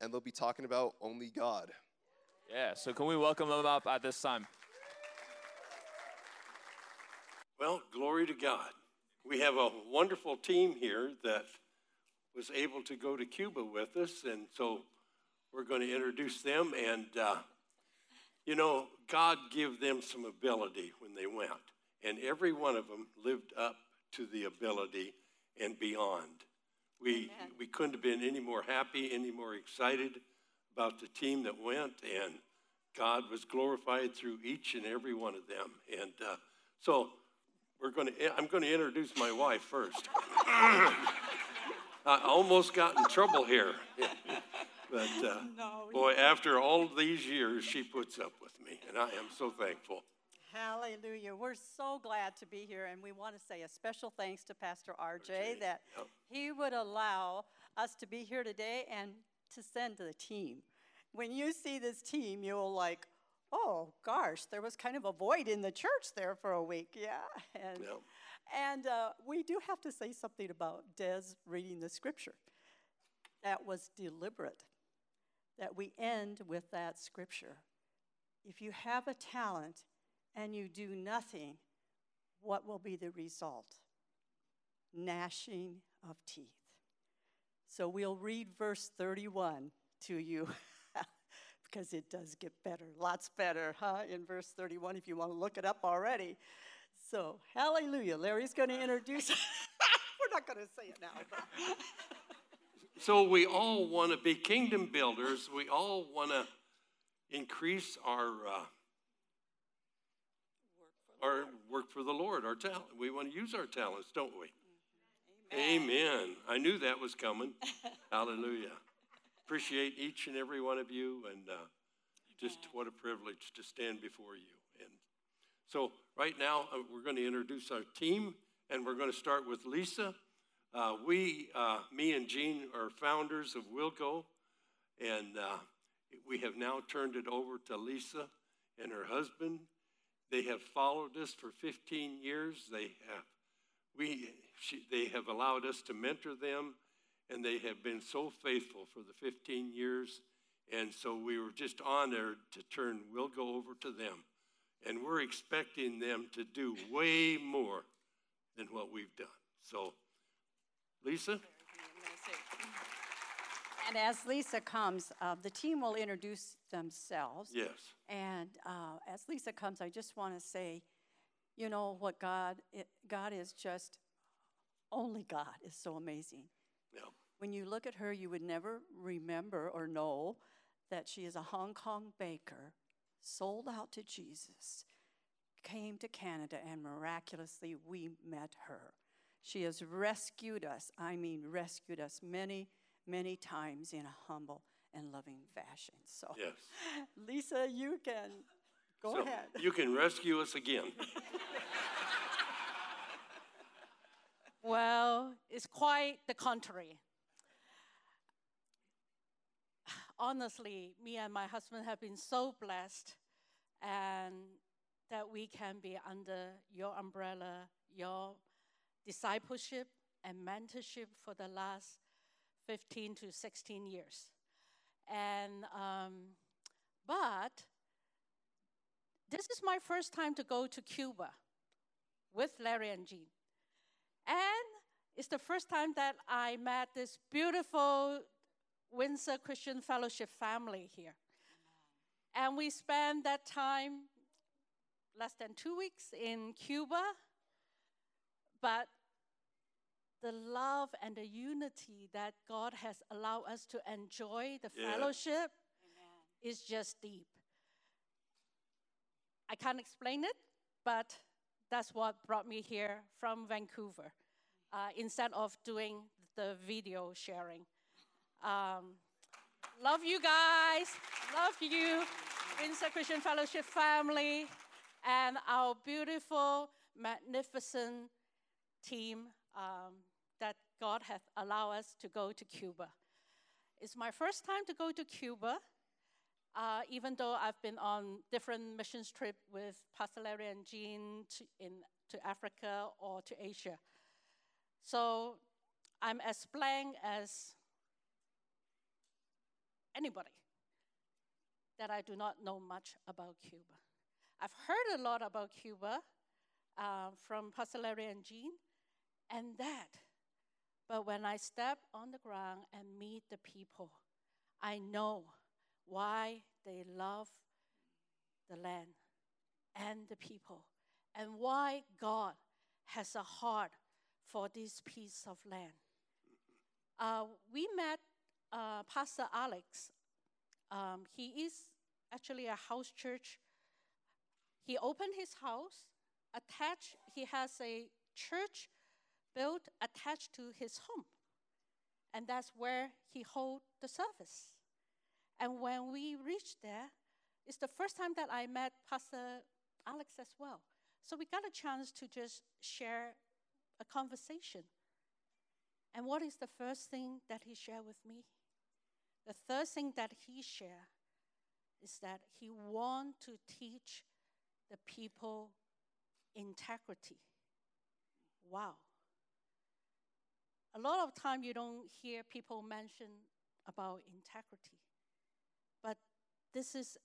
and they'll be talking about only God. Yeah, so can we welcome them up at this time? Well, glory to God. We have a wonderful team here that was able to go to Cuba with us, and so we're going to introduce them. And, uh, you know, God gave them some ability when they went, and every one of them lived up to the ability and beyond. We, we couldn't have been any more happy, any more excited about the team that went, and God was glorified through each and every one of them. And uh, so we're going to, I'm going to introduce my wife first. I almost got in trouble here. but uh, No, boy, after all these years, she puts up with me, and I am so thankful. Hallelujah. We're so glad to be here, and we want to say a special thanks to Pastor RJ RJ, that yep. he would allow us to be here today and to send the team. When you see this team, you'll like, oh gosh, there was kind of a void in the church there for a week. Yeah. And, Yep. and uh, we do have to say something about Des reading the scripture. That was deliberate, that we end with that scripture. If you have a talent and you do nothing, what will be the result? Gnashing of teeth. So we'll read verse 31 to you because it does get better, lots better, huh? In verse 31, if you want to look it up already. So, hallelujah. Larry's going to introduce. We're not going to say it now. So we all want to be kingdom builders. We all want to increase our uh, our work for the Lord, our talent. We want to use our talents, don't we? Amen. I knew that was coming. Hallelujah. Appreciate each and every one of you, and uh, just what a privilege to stand before you. And so, right now, uh, we're going to introduce our team, and we're going to start with Lisa. Uh, we, uh, me and Jean, are founders of Wilco, and uh, we have now turned it over to Lisa and her husband. They have followed us for 15 years. They have, we, she, they have allowed us to mentor them, and they have been so faithful for the 15 years. And so we were just honored to turn Wilco over to them. And we're expecting them to do way more than what we've done. So, Lisa? And as Lisa comes, uh, the team will introduce themselves. Yes. And uh, as Lisa comes, I just want to say, you know what God, it, God is just, only God is so amazing. Yeah. When you look at her, you would never remember or know that she is a Hong Kong baker, sold out to Jesus, came to Canada, and miraculously we met her. She has rescued us, I mean, rescued us many, many times in a humble and loving fashion. So, Yes. Lisa, you can go So ahead. You can rescue us again. Well, it's quite the contrary. Honestly, me and my husband have been so blessed and that we can be under your umbrella, your discipleship and mentorship for the last 15 to 16 years. And um, but this is my first time to go to Cuba with Larry and Jean. And it's the first time that I met this beautiful Windsor Christian Fellowship family here. And we spent that time less than two weeks in Cuba. But the love and the unity that God has allowed us to enjoy the Yeah. fellowship is just deep. I can't explain it, but that's what brought me here from Vancouver uh, instead of doing the video sharing. Um, Love you guys. Love you, Windsor Christian Fellowship family, and our beautiful, magnificent team um, that God has allowed us to go to Cuba. It's my first time to go to Cuba, uh, even though I've been on different missions trip with Pastor Larry and Jean to, in, to Africa or to Asia. So I'm as blank as anybody that I do not know much about Cuba. I've heard a lot about Cuba uh, from Pastor Larry and Jean, and that. But when I step on the ground and meet the people, I know why they love the land and the people, and why God has a heart for this piece of land. Uh, we met uh, Pastor Alex. Um, he is actually a house church. He opened his house, attached, he has a church built attached to his home. And that's where he hold the service. And when we reached there, it's the first time that I met Pastor Alex as well. So we got a chance to just share a conversation. And what is the first thing that he shared with me? The third thing that he shared is that he want to teach the people integrity. Wow. A lot of time you don't hear people mention about integrity. But this is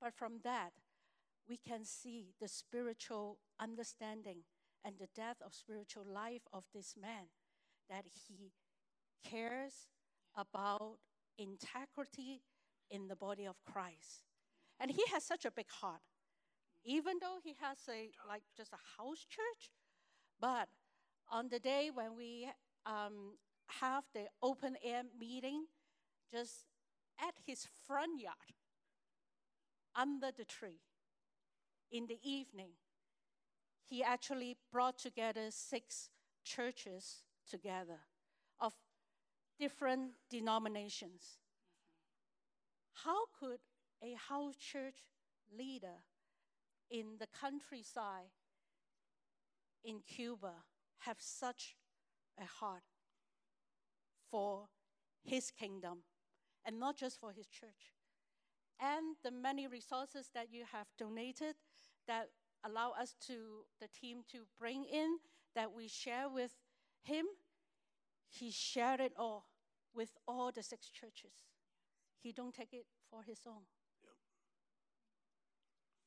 but from that we can see the spiritual understanding and the depth of spiritual life of this man that he cares about integrity in the body of Christ. And he has such a big heart. Even though he has a like just a house church, but on the day when we um, have the open air meeting, just at his front yard, under the tree, in the evening, he actually brought together six churches together of different denominations. How could a house church leader in the countryside in Cuba have such a heart for his kingdom and not just for his church? And the many resources that you have donated that allow us to, the team to bring in, that we share with him, he shared it all with all the six churches. He don't take it for his own. Yep.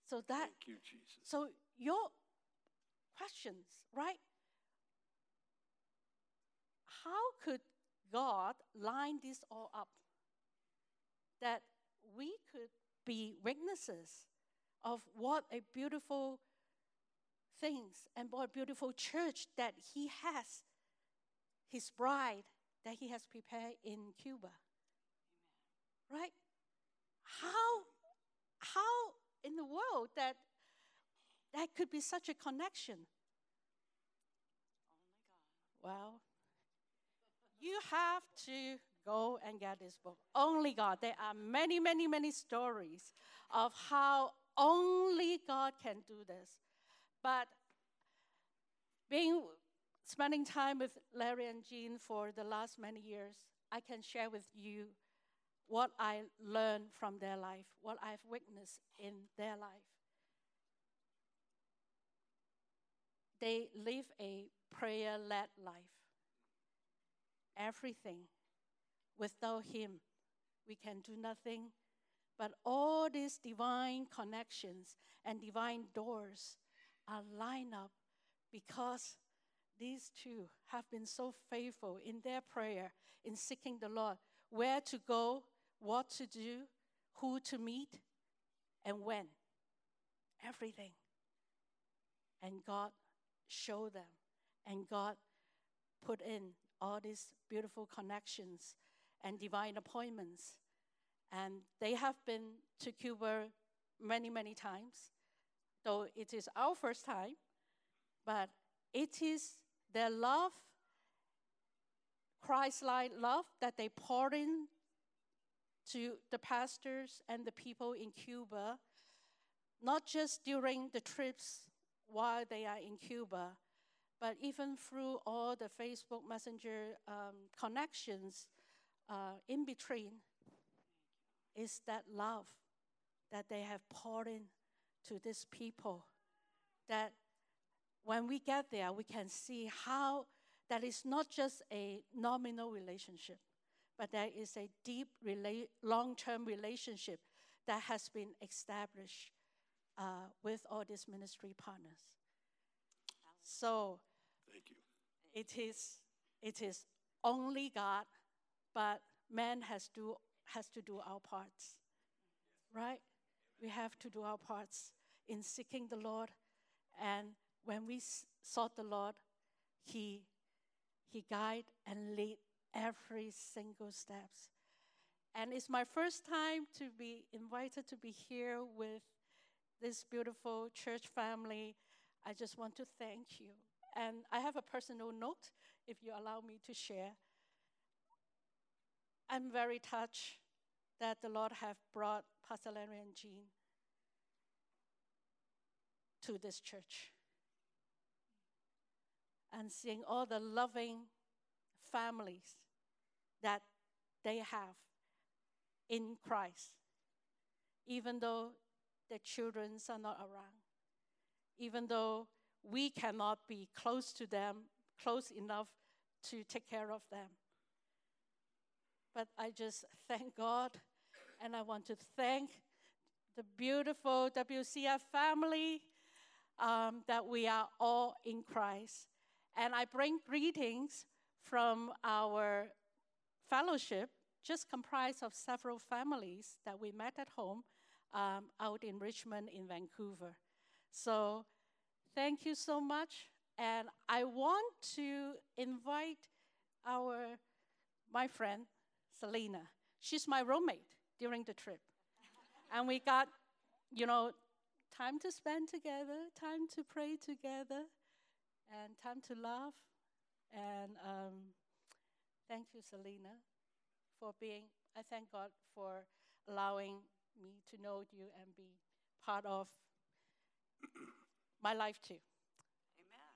So that Thank you, Jesus. so your questions, right? How could God line this all up? That we could be witnesses of what a beautiful things and what a beautiful church that he has, his bride that he has prepared in Cuba. Right? How how in the world that that could be such a connection? Oh well, you have to go and get this book. Only God. There are many, many, many stories of how only God can do this. But being spending time with Larry and Jean for the last many years, I can share with you what I learned from their life, what I've witnessed in their life. They live a prayer led life. Everything. Without Him, we can do nothing. But all these divine connections and divine doors are lined up because these two have been so faithful in their prayer, in seeking the Lord, where to go, what to do, who to meet, and when. Everything. And God showed them, and God put in all these beautiful connections and divine appointments. And they have been to Cuba many, many times, though it is our first time, but it is their love, Christ like love that they pour in to the pastors and the people in Cuba, not just during the trips while they are in Cuba, but even through all the Facebook Messenger um, connections uh, in between, is that love that they have poured in to these people. That when we get there, we can see how that is not just a nominal relationship, but there is a deep, rela- long term relationship that has been established uh, with all these ministry partners. So. It is it is only God, but man has to has to do our parts, right? We have to do our parts in seeking the Lord, and when we sought the Lord, He He guide and lead every single steps. And it's my first time to be invited to be here with this beautiful church family. I just want to thank you. And I have a personal note, if you allow me to share. I'm very touched that the Lord have brought Pastor Larry and Jean to this church. And seeing all the loving families that they have in Christ, even though their children are not around, even though we cannot be close to them, close enough to take care of them. But I just thank God, and I want to thank the beautiful WCF family um, that we are all in Christ. And I bring greetings from our fellowship, just comprised of several families that we met at home um, out in Richmond, in Vancouver. So thank you so much. And I want to invite our my friend Selena. She's my roommate during the trip. and we got, you know, time to spend together, time to pray together, and time to laugh. And um, thank you, Selena, for being, I thank God for allowing me to know you and be part of my life too. Amen.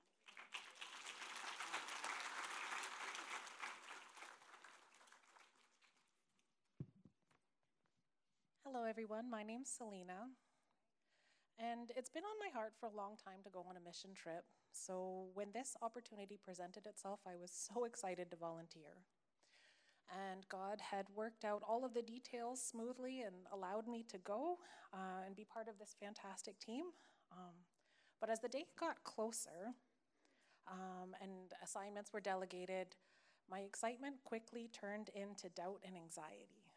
Hello, everyone. My name's Selena. And it's been on my heart for a long time to go on a mission trip. So when this opportunity presented itself, I was so excited to volunteer. And God had worked out all of the details smoothly and allowed me to go uh, and be part of this fantastic team. Um, but as the date got closer um, and assignments were delegated, my excitement quickly turned into doubt and anxiety.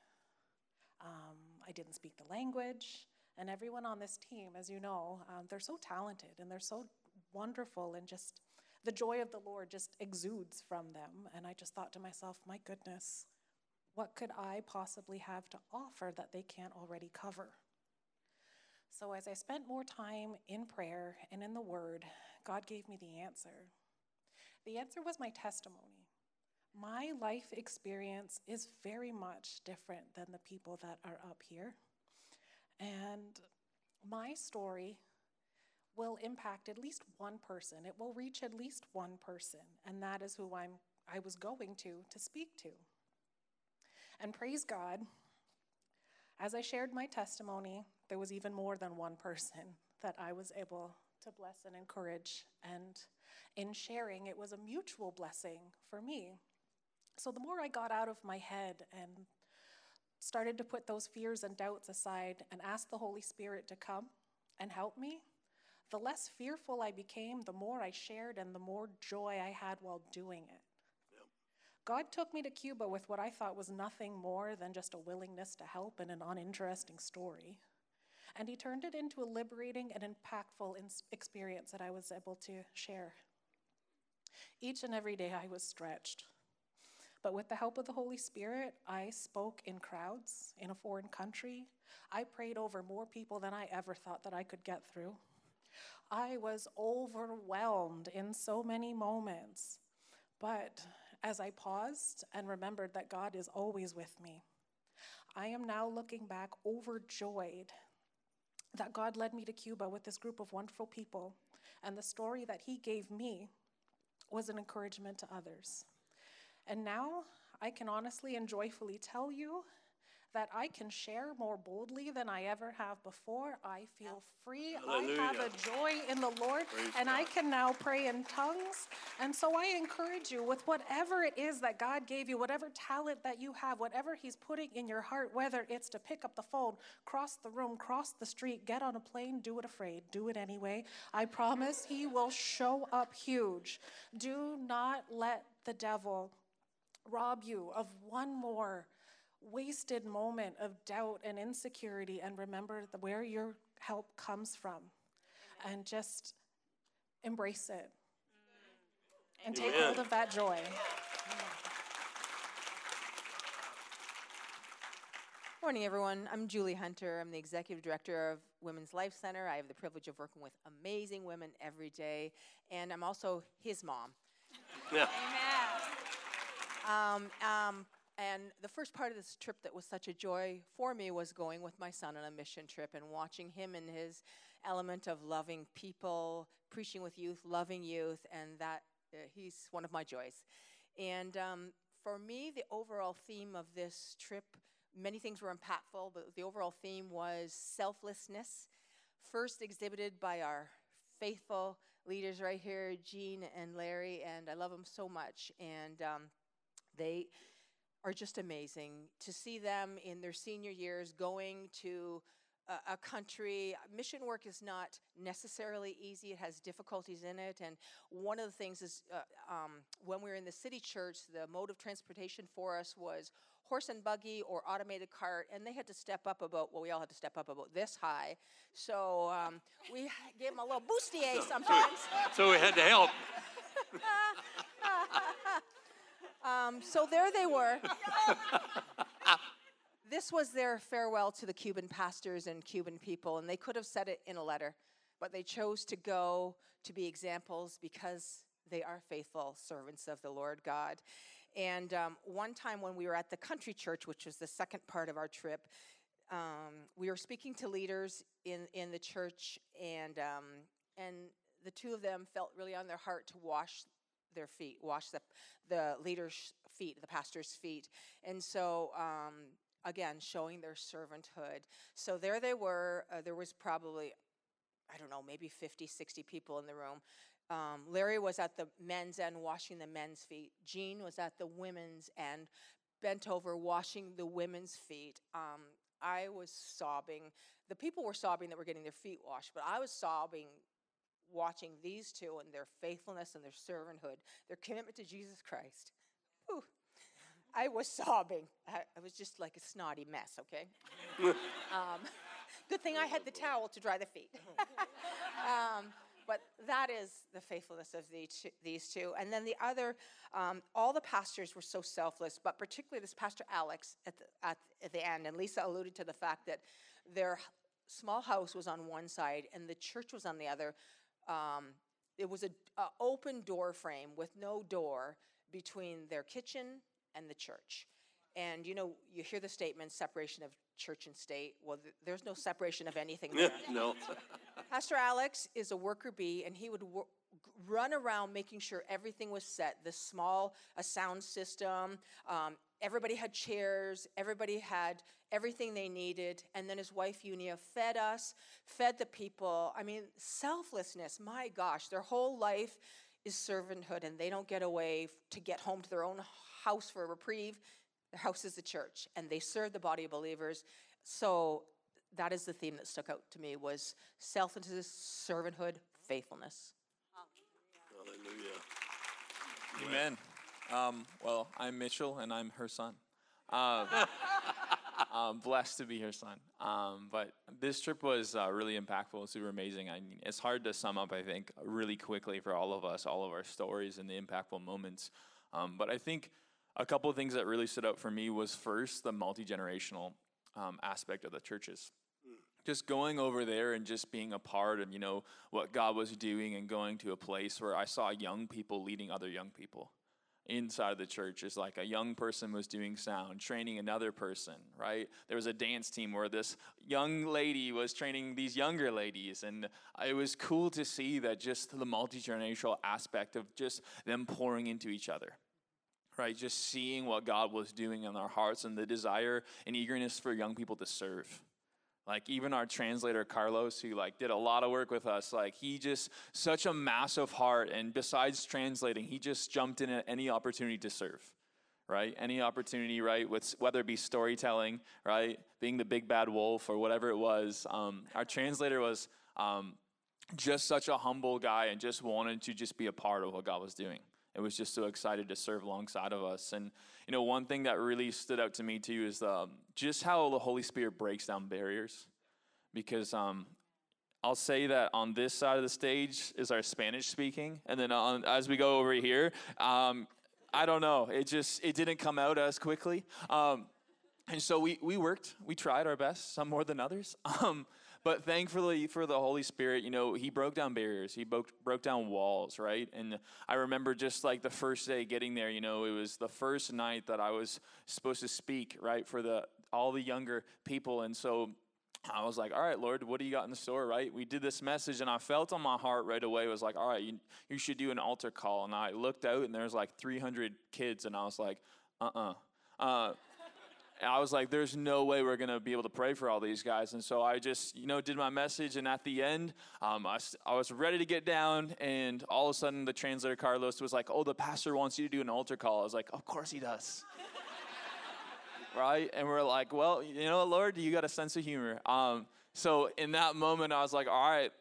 Um, I didn't speak the language, and everyone on this team, as you know, um, they're so talented and they're so wonderful, and just the joy of the Lord just exudes from them. And I just thought to myself, my goodness, what could I possibly have to offer that they can't already cover? So, as I spent more time in prayer and in the Word, God gave me the answer. The answer was my testimony. My life experience is very much different than the people that are up here. And my story will impact at least one person. It will reach at least one person, and that is who I'm I was going to to speak to. And praise God, as I shared my testimony, there was even more than one person that I was able to bless and encourage. And in sharing, it was a mutual blessing for me. So the more I got out of my head and started to put those fears and doubts aside and ask the Holy Spirit to come and help me, the less fearful I became, the more I shared and the more joy I had while doing it. God took me to Cuba with what I thought was nothing more than just a willingness to help and an uninteresting story. And He turned it into a liberating and impactful experience that I was able to share. Each and every day I was stretched. But with the help of the Holy Spirit, I spoke in crowds in a foreign country. I prayed over more people than I ever thought that I could get through. I was overwhelmed in so many moments. But as I paused and remembered that God is always with me, I am now looking back overjoyed that God led me to Cuba with this group of wonderful people, and the story that He gave me was an encouragement to others. And now I can honestly and joyfully tell you that I can share more boldly than I ever have before. I feel free. Hallelujah. I have a joy in the Lord, Praise and I can now pray in tongues. And so I encourage you with whatever it is that God gave you, whatever talent that you have, whatever He's putting in your heart, whether it's to pick up the phone, cross the room, cross the street, get on a plane, do it afraid, do it anyway. I promise He will show up huge. Do not let the devil rob you of one more wasted moment of doubt and insecurity and remember the, where your help comes from and just embrace it and take Amen. hold of that joy. Morning, everyone. I'm Julie Hunter. I'm the executive director of Women's Life Center. I have the privilege of working with amazing women every day, and I'm also his mom. Yeah. Amen. Um, um, and the first part of this trip that was such a joy for me was going with my son on a mission trip and watching him in his element of loving people, preaching with youth, loving youth, and that uh, he's one of my joys. And um, for me, the overall theme of this trip, many things were impactful, but the overall theme was selflessness, first exhibited by our faithful leaders right here, Jean and Larry, and I love them so much. And um, they are just amazing to see them in their senior years going to a, a country. Mission work is not necessarily easy, it has difficulties in it. And one of the things is uh, um, when we were in the city church, the mode of transportation for us was horse and buggy or automated cart, and they had to step up about, well, we all had to step up about this high. So um, we gave them a little bustier sometimes. So we had to help. Um, so there they were. this was their farewell to the Cuban pastors and Cuban people, and they could have said it in a letter, but they chose to go to be examples because they are faithful servants of the Lord God. And um, one time when we were at the country church, which was the second part of our trip, um, we were speaking to leaders in, in the church, and, um, and the two of them felt really on their heart to wash their feet, wash the, the leaders' feet, the pastor's feet. And so, um, again, showing their servanthood. So there they were. Uh, there was probably, I don't know, maybe 50, 60 people in the room. Um, Larry was at the men's end washing the men's feet. Jean was at the women's end, bent over washing the women's feet. Um, I was sobbing. The people were sobbing that were getting their feet washed, but I was sobbing watching these two and their faithfulness and their servanthood, their commitment to Jesus Christ. Whew. I was sobbing. I, I was just like a snotty mess, okay? um, good thing I had the towel to dry the feet. um, but that is the faithfulness of the two, these two. And then the other, um, all the pastors were so selfless, but particularly this Pastor Alex at the, at, at the end. And Lisa alluded to the fact that their small house was on one side and the church was on the other. Um, it was a, a open door frame with no door between their kitchen and the church. And you know, you hear the statement separation of church and state. Well, th- there's no separation of anything there. no. Pastor Alex is a worker bee, and he would wor- run around making sure everything was set. The small, a sound system. Um, everybody had chairs. Everybody had everything they needed. And then his wife Unia fed us, fed the people. I mean, selflessness. My gosh, their whole life is servanthood, and they don't get away to get home to their own house for a reprieve. Their house is the church, and they serve the body of believers. So that is the theme that stuck out to me was selflessness, servanthood, faithfulness. Hallelujah. Amen. Um, well, I'm Mitchell, and I'm her son. Uh, I'm blessed to be her son. Um, but this trip was uh, really impactful, super amazing. I mean, it's hard to sum up, I think, really quickly for all of us, all of our stories and the impactful moments. Um, but I think a couple of things that really stood out for me was first the multi generational um, aspect of the churches just going over there and just being a part of you know what god was doing and going to a place where i saw young people leading other young people inside the church is like a young person was doing sound training another person right? There was a dance team where this young lady was training these younger ladies and it was cool to see that just the multi-generational aspect of just them pouring into each other right? Just seeing what god was doing in our hearts and the desire and eagerness for young people to serve like even our translator Carlos, who like did a lot of work with us, like he just such a massive heart, and besides translating, he just jumped in at any opportunity to serve, right? Any opportunity, right? With whether it be storytelling, right, being the big bad wolf or whatever it was. Um, our translator was um, just such a humble guy and just wanted to just be a part of what God was doing and was just so excited to serve alongside of us. And you know, one thing that really stood out to me too is um, just how the Holy Spirit breaks down barriers. Because um, I'll say that on this side of the stage is our Spanish speaking, and then on, as we go over here, um, I don't know, it just it didn't come out as quickly. Um, and so we we worked, we tried our best, some more than others. But thankfully for the Holy Spirit, you know, He broke down barriers. He broke broke down walls, right? And I remember just like the first day getting there, you know, it was the first night that I was supposed to speak, right, for the all the younger people, and so. I was like, all right, Lord, what do you got in the store, right? We did this message, and I felt on my heart right away, was like, all right, you, you should do an altar call. And I looked out, and there's like 300 kids, and I was like, uh-uh. Uh, I was like, there's no way we're going to be able to pray for all these guys. And so I just, you know, did my message. And at the end, um, I, I was ready to get down. And all of a sudden, the translator, Carlos, was like, oh, the pastor wants you to do an altar call. I was like, of course he does. right? And we're like, well, you know, Lord, you got a sense of humor. Um, so in that moment, I was like, all right.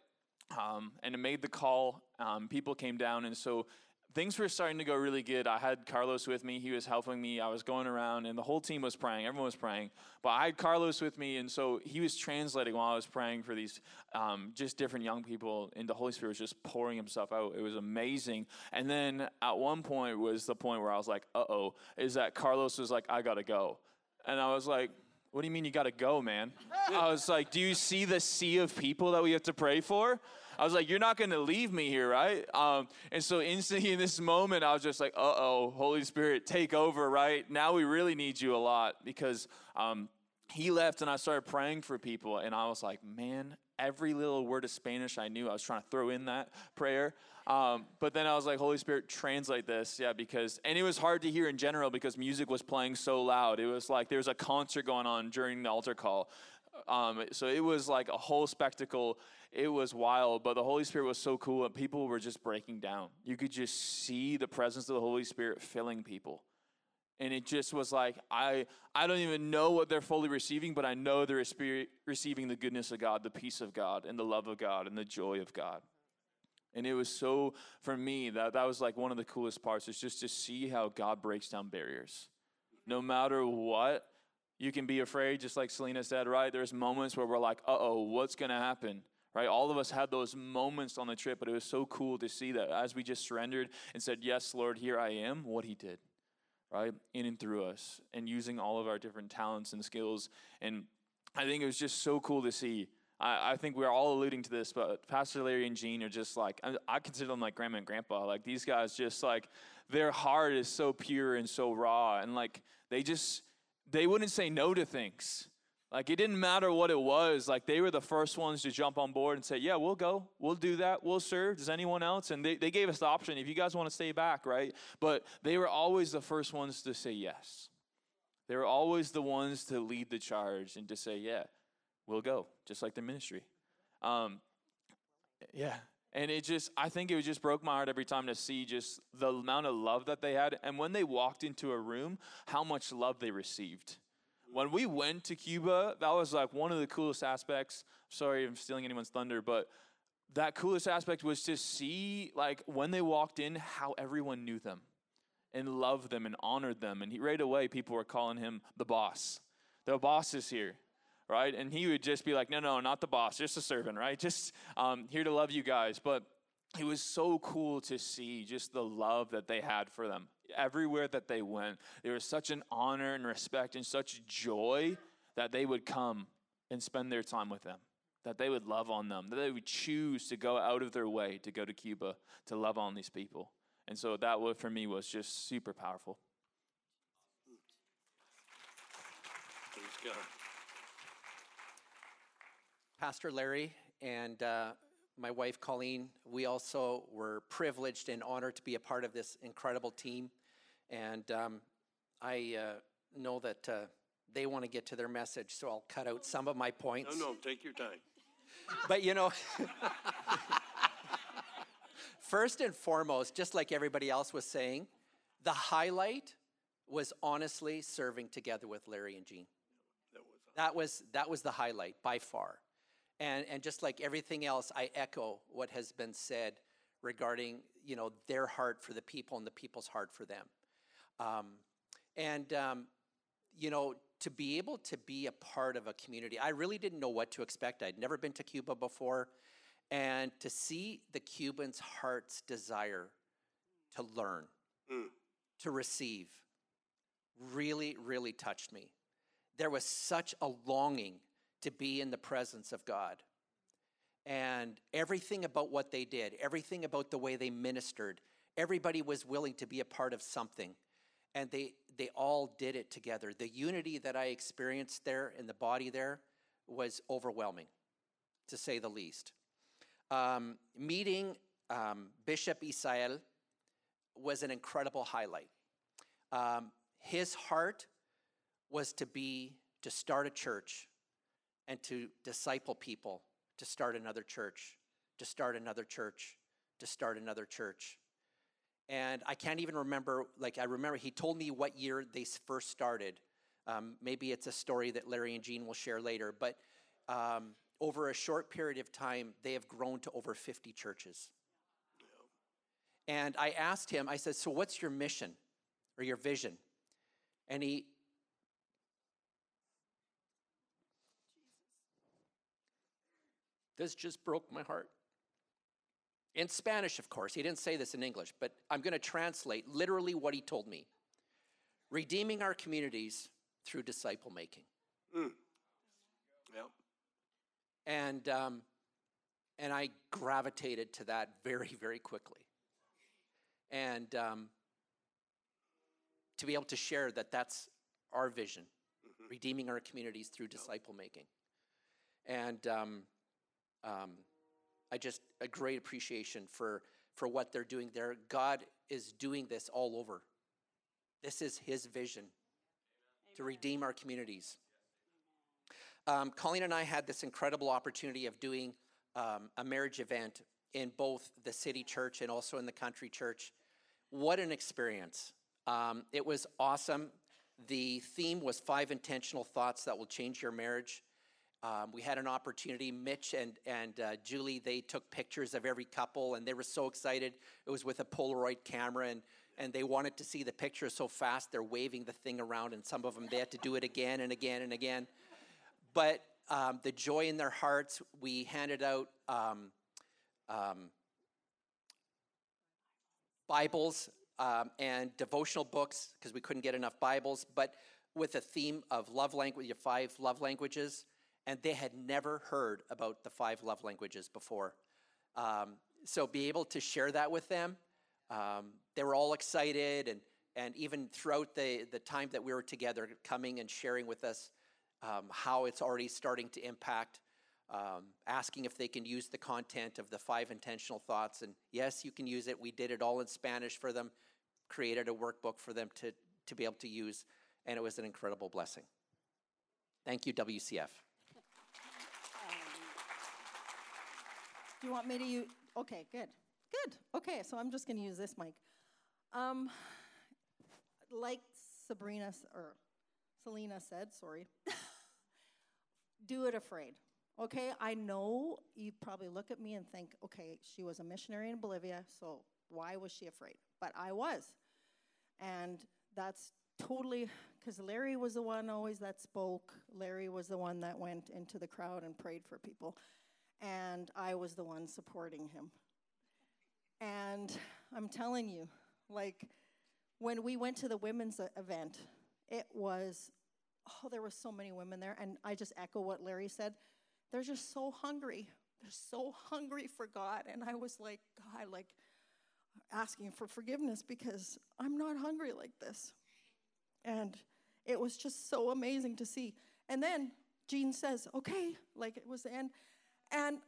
Um, and it made the call. Um, people came down. And so things were starting to go really good. I had Carlos with me. He was helping me. I was going around, and the whole team was praying. Everyone was praying. But I had Carlos with me, and so he was translating while I was praying for these um, just different young people, and the Holy Spirit was just pouring himself out. It was amazing. And then at one point was the point where I was like, uh oh, is that Carlos was like, I got to go. And I was like, what do you mean you got to go, man? I was like, do you see the sea of people that we have to pray for? I was like, you're not going to leave me here, right? Um, and so instantly in this moment, I was just like, uh oh, Holy Spirit, take over, right? Now we really need you a lot because um, he left and I started praying for people. And I was like, man, every little word of Spanish I knew, I was trying to throw in that prayer. Um, but then I was like, Holy Spirit, translate this. Yeah, because, and it was hard to hear in general because music was playing so loud. It was like there was a concert going on during the altar call. Um, so it was like a whole spectacle. It was wild, but the Holy Spirit was so cool, and people were just breaking down. You could just see the presence of the Holy Spirit filling people. And it just was like, I, I don't even know what they're fully receiving, but I know they're receiving the goodness of God, the peace of God, and the love of God, and the joy of God. And it was so, for me, that, that was like one of the coolest parts, is just to see how God breaks down barriers. No matter what, you can be afraid, just like Selena said, right? There's moments where we're like, uh oh, what's going to happen? Right? All of us had those moments on the trip, but it was so cool to see that as we just surrendered and said, Yes, Lord, here I am, what He did, right? In and through us, and using all of our different talents and skills. And I think it was just so cool to see. I, I think we're all alluding to this, but Pastor Larry and Jean are just like, I, I consider them like grandma and grandpa. Like, these guys just like, their heart is so pure and so raw, and like, they just, they wouldn't say no to things. Like it didn't matter what it was. Like they were the first ones to jump on board and say, Yeah, we'll go. We'll do that. We'll serve. Does anyone else? And they, they gave us the option if you guys want to stay back, right? But they were always the first ones to say yes. They were always the ones to lead the charge and to say, Yeah, we'll go, just like the ministry. Um, yeah. And it just, I think it just broke my heart every time to see just the amount of love that they had. And when they walked into a room, how much love they received. When we went to Cuba, that was like one of the coolest aspects. Sorry I'm stealing anyone's thunder, but that coolest aspect was to see, like, when they walked in, how everyone knew them and loved them and honored them. And he, right away, people were calling him the boss. The boss is here right? And he would just be like, no, no, not the boss, just a servant, right? Just um, here to love you guys. But it was so cool to see just the love that they had for them. Everywhere that they went, there was such an honor and respect and such joy that they would come and spend their time with them, that they would love on them, that they would choose to go out of their way to go to Cuba to love on these people. And so that wa- for me was just super powerful. Praise God. Pastor Larry and uh, my wife Colleen, we also were privileged and honored to be a part of this incredible team. And um, I uh, know that uh, they want to get to their message, so I'll cut out some of my points. No, no, take your time. But you know, first and foremost, just like everybody else was saying, the highlight was honestly serving together with Larry and Jean. That was That was that was the highlight by far. And and just like everything else, I echo what has been said regarding you know their heart for the people and the people's heart for them. Um, and um, you know to be able to be a part of a community, I really didn't know what to expect. I'd never been to Cuba before, and to see the Cubans' heart's desire to learn, Mm. to receive, really, really touched me. There was such a longing to be in the presence of God. And everything about what they did, everything about the way they ministered, everybody was willing to be a part of something. And they, they all did it together. The unity that I experienced there in the body there was overwhelming, to say the least. Um, meeting um, Bishop Isael was an incredible highlight. Um, his heart was to be to start a church and to disciple people to start another church to start another church to start another church. And i can't even remember like i remember he told me what year they first started. Um, maybe it's a story that larry and jean will share later but um, over a short period of time they have grown to over 50 churches. And i asked him i said so what's your mission or your vision? And he This just broke my heart. In Spanish, of course. He didn't say this in English, but I'm going to translate literally what he told me redeeming our communities through disciple making. Mm. Yeah. And, um, and I gravitated to that very, very quickly. And um, to be able to share that that's our vision, redeeming our communities through disciple making. And um, um, I just a great appreciation for for what they're doing there. God is doing this all over. This is His vision to redeem our communities. Um, Colleen and I had this incredible opportunity of doing um, a marriage event in both the city church and also in the country church. What an experience! Um, it was awesome. The theme was five intentional thoughts that will change your marriage. Um, we had an opportunity. Mitch and and uh, Julie they took pictures of every couple, and they were so excited. It was with a Polaroid camera, and and they wanted to see the picture so fast they're waving the thing around, and some of them they had to do it again and again and again. But um, the joy in their hearts, we handed out um, um, Bibles um, and devotional books because we couldn't get enough Bibles, but with a theme of love language, five love languages, and they had never heard about the five love languages before. Um, so be able to share that with them. Um, they were all excited, and and even throughout the the time that we were together, coming and sharing with us um, how it's already starting to impact. Um, asking if they can use the content of the five intentional thoughts, and yes, you can use it. We did it all in Spanish for them, created a workbook for them to to be able to use, and it was an incredible blessing. Thank you, WCF. Do you want me to use? Okay, good, good. Okay, so I'm just going to use this mic. Um, like Sabrina or Selena said, sorry. do it afraid. Okay, I know you probably look at me and think, okay, she was a missionary in Bolivia, so why was she afraid? But I was, and that's totally because Larry was the one always that spoke. Larry was the one that went into the crowd and prayed for people and I was the one supporting him. And I'm telling you, like when we went to the women's event, it was oh, there were so many women there, and I just echo what Larry said. They're just so hungry. They're so hungry for God, and I was like, God, like asking for forgiveness because I'm not hungry like this. And it was just so amazing to see. And then Jean says, okay, like it was the end. And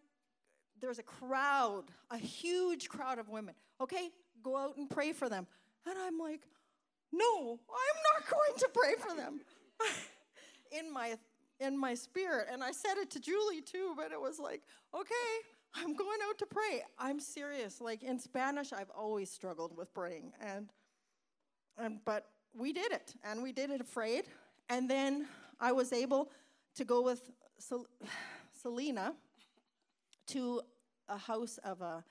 there's a crowd, a huge crowd of women. Okay, go out and pray for them. And I'm like, no, I'm not going to pray for them. in my in my spirit. And I said it to Julie too, but it was like, okay, I'm going out to pray. I'm serious. Like in Spanish, I've always struggled with praying. And and but we did it, and we did it afraid. And then I was able to go with Sel- Selena to a house of a,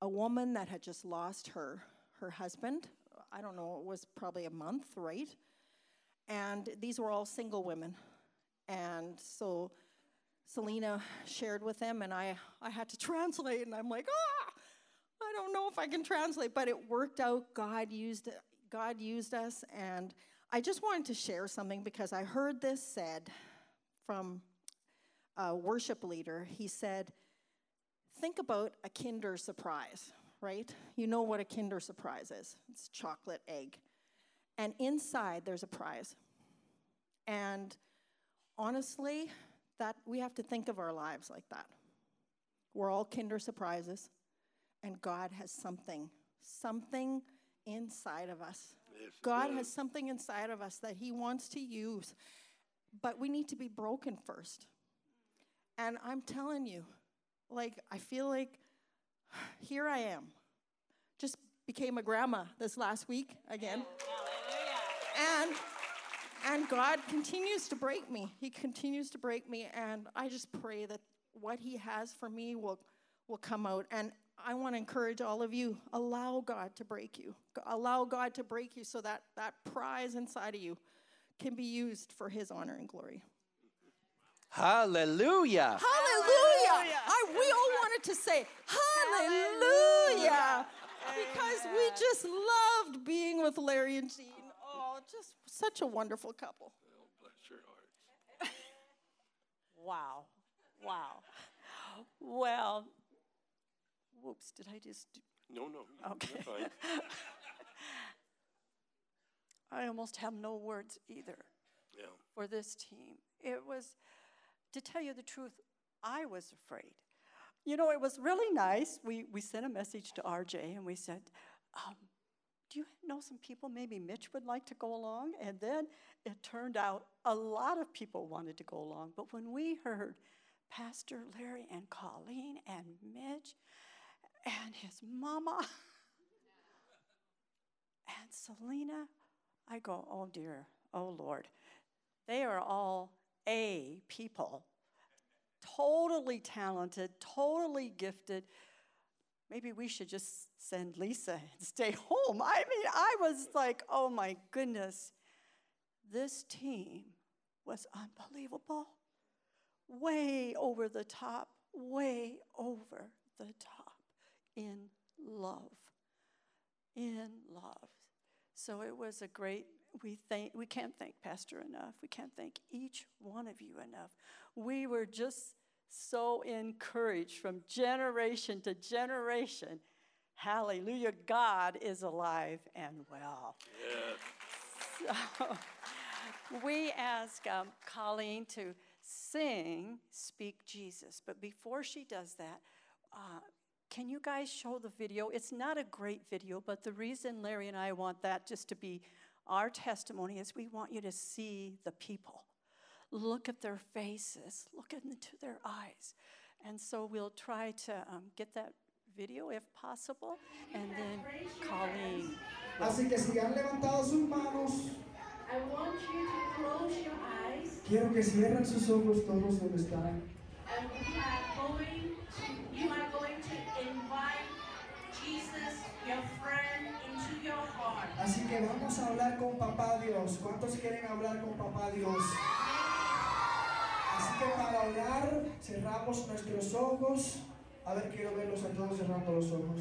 a woman that had just lost her, her husband. I don't know, it was probably a month, right? And these were all single women. And so Selena shared with them, and I, I had to translate, and I'm like, ah, I don't know if I can translate, but it worked out. God used God used us, and I just wanted to share something because I heard this said from a worship leader. He said, Think about a Kinder Surprise, right? You know what a Kinder Surprise is it's chocolate egg. And inside there's a prize. And honestly, that we have to think of our lives like that. We're all Kinder Surprises, and God has something, something inside of us. Yes, God has something inside of us that He wants to use, but we need to be broken first. And I'm telling you, like, I feel like here I am. Just became a grandma this last week again. And and God continues to break me. He continues to break me and I just pray that what he has for me will will come out and I want to encourage all of you allow God to break you. Allow God to break you so that that prize inside of you can be used for his honor and glory. Hallelujah. Hallelujah. I, we all wanted to say hallelujah because we just loved being with Larry and Jean. Oh, just such a wonderful couple. Oh, bless your hearts. Wow. Wow. Well, whoops, did I just do? No, no. Okay. You're fine. I almost have no words either Yeah. for this team. It was, to tell you the truth, I was afraid. You know, it was really nice. We, we sent a message to RJ and we said, um, Do you know some people maybe Mitch would like to go along? And then it turned out a lot of people wanted to go along. But when we heard Pastor Larry and Colleen and Mitch and his mama and Selena, I go, oh dear, oh Lord. They are all A people, totally talented, totally gifted. Maybe we should just send Lisa and stay home. I mean, I was like, oh my goodness. This team was unbelievable. Way over the top, way over the top in love. In love. So it was a great we thank we can't thank pastor enough. We can't thank each one of you enough. We were just so encouraged from generation to generation. Hallelujah. God is alive and well. Yes. So we ask um, Colleen to sing Speak Jesus. But before she does that, uh, can you guys show the video? It's not a great video, but the reason Larry and I want that just to be our testimony is we want you to see the people. Look at their faces, look into their eyes. And so we'll try to um, get that video if possible. And then Colleen. Así que si han levantado sus manos, I want you to close your eyes quiero que cierren sus ojos todos donde están. and we are going Así que vamos a hablar con Papá Dios. ¿Cuántos quieren hablar con Papá Dios? Así que para orar cerramos nuestros ojos. A ver, quiero verlos a todos cerrando los ojos.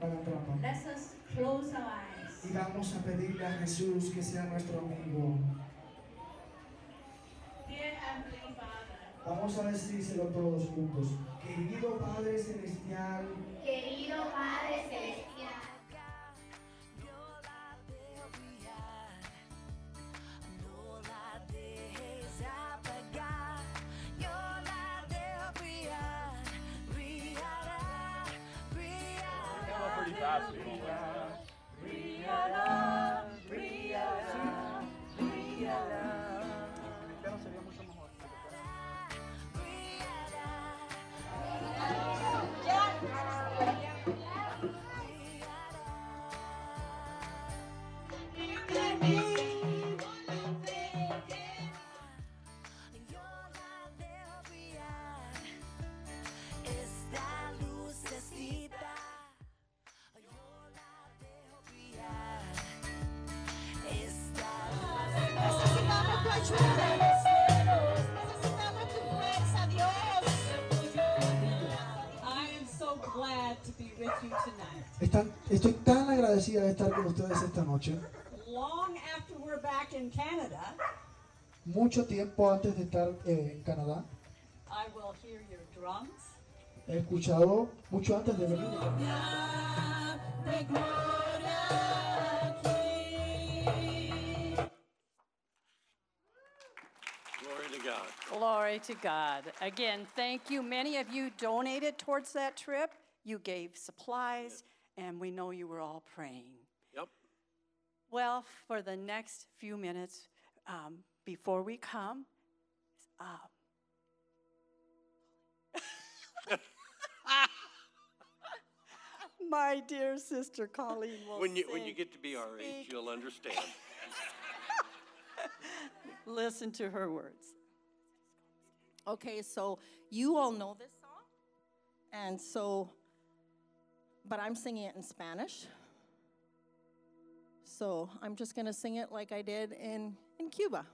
Hagan trampa. Let us close our eyes. Y vamos a pedirle a Jesús que sea nuestro amigo. Dear Heavenly Father, Vamos a decírselo todos juntos. Querido Padre Celestial, querido Padre Celestial, agradecida de estar con ustedes esta noche. Long after we're back in Canada, Mucho tiempo antes de estar eh, en Canadá, I will hear your drums. he escuchado mucho antes de venir. Glory to God. Glory to God. Again, thank you. Many of you donated towards that trip. You gave supplies, and we know you were all praying. Yep. Well, for the next few minutes um, before we come, um, my dear sister Colleen will When you, when you get to be our age, you'll understand. Listen to her words. Okay, so you all know this song, and so, but I'm singing it in Spanish. So I'm just gonna sing it like I did in, in Cuba.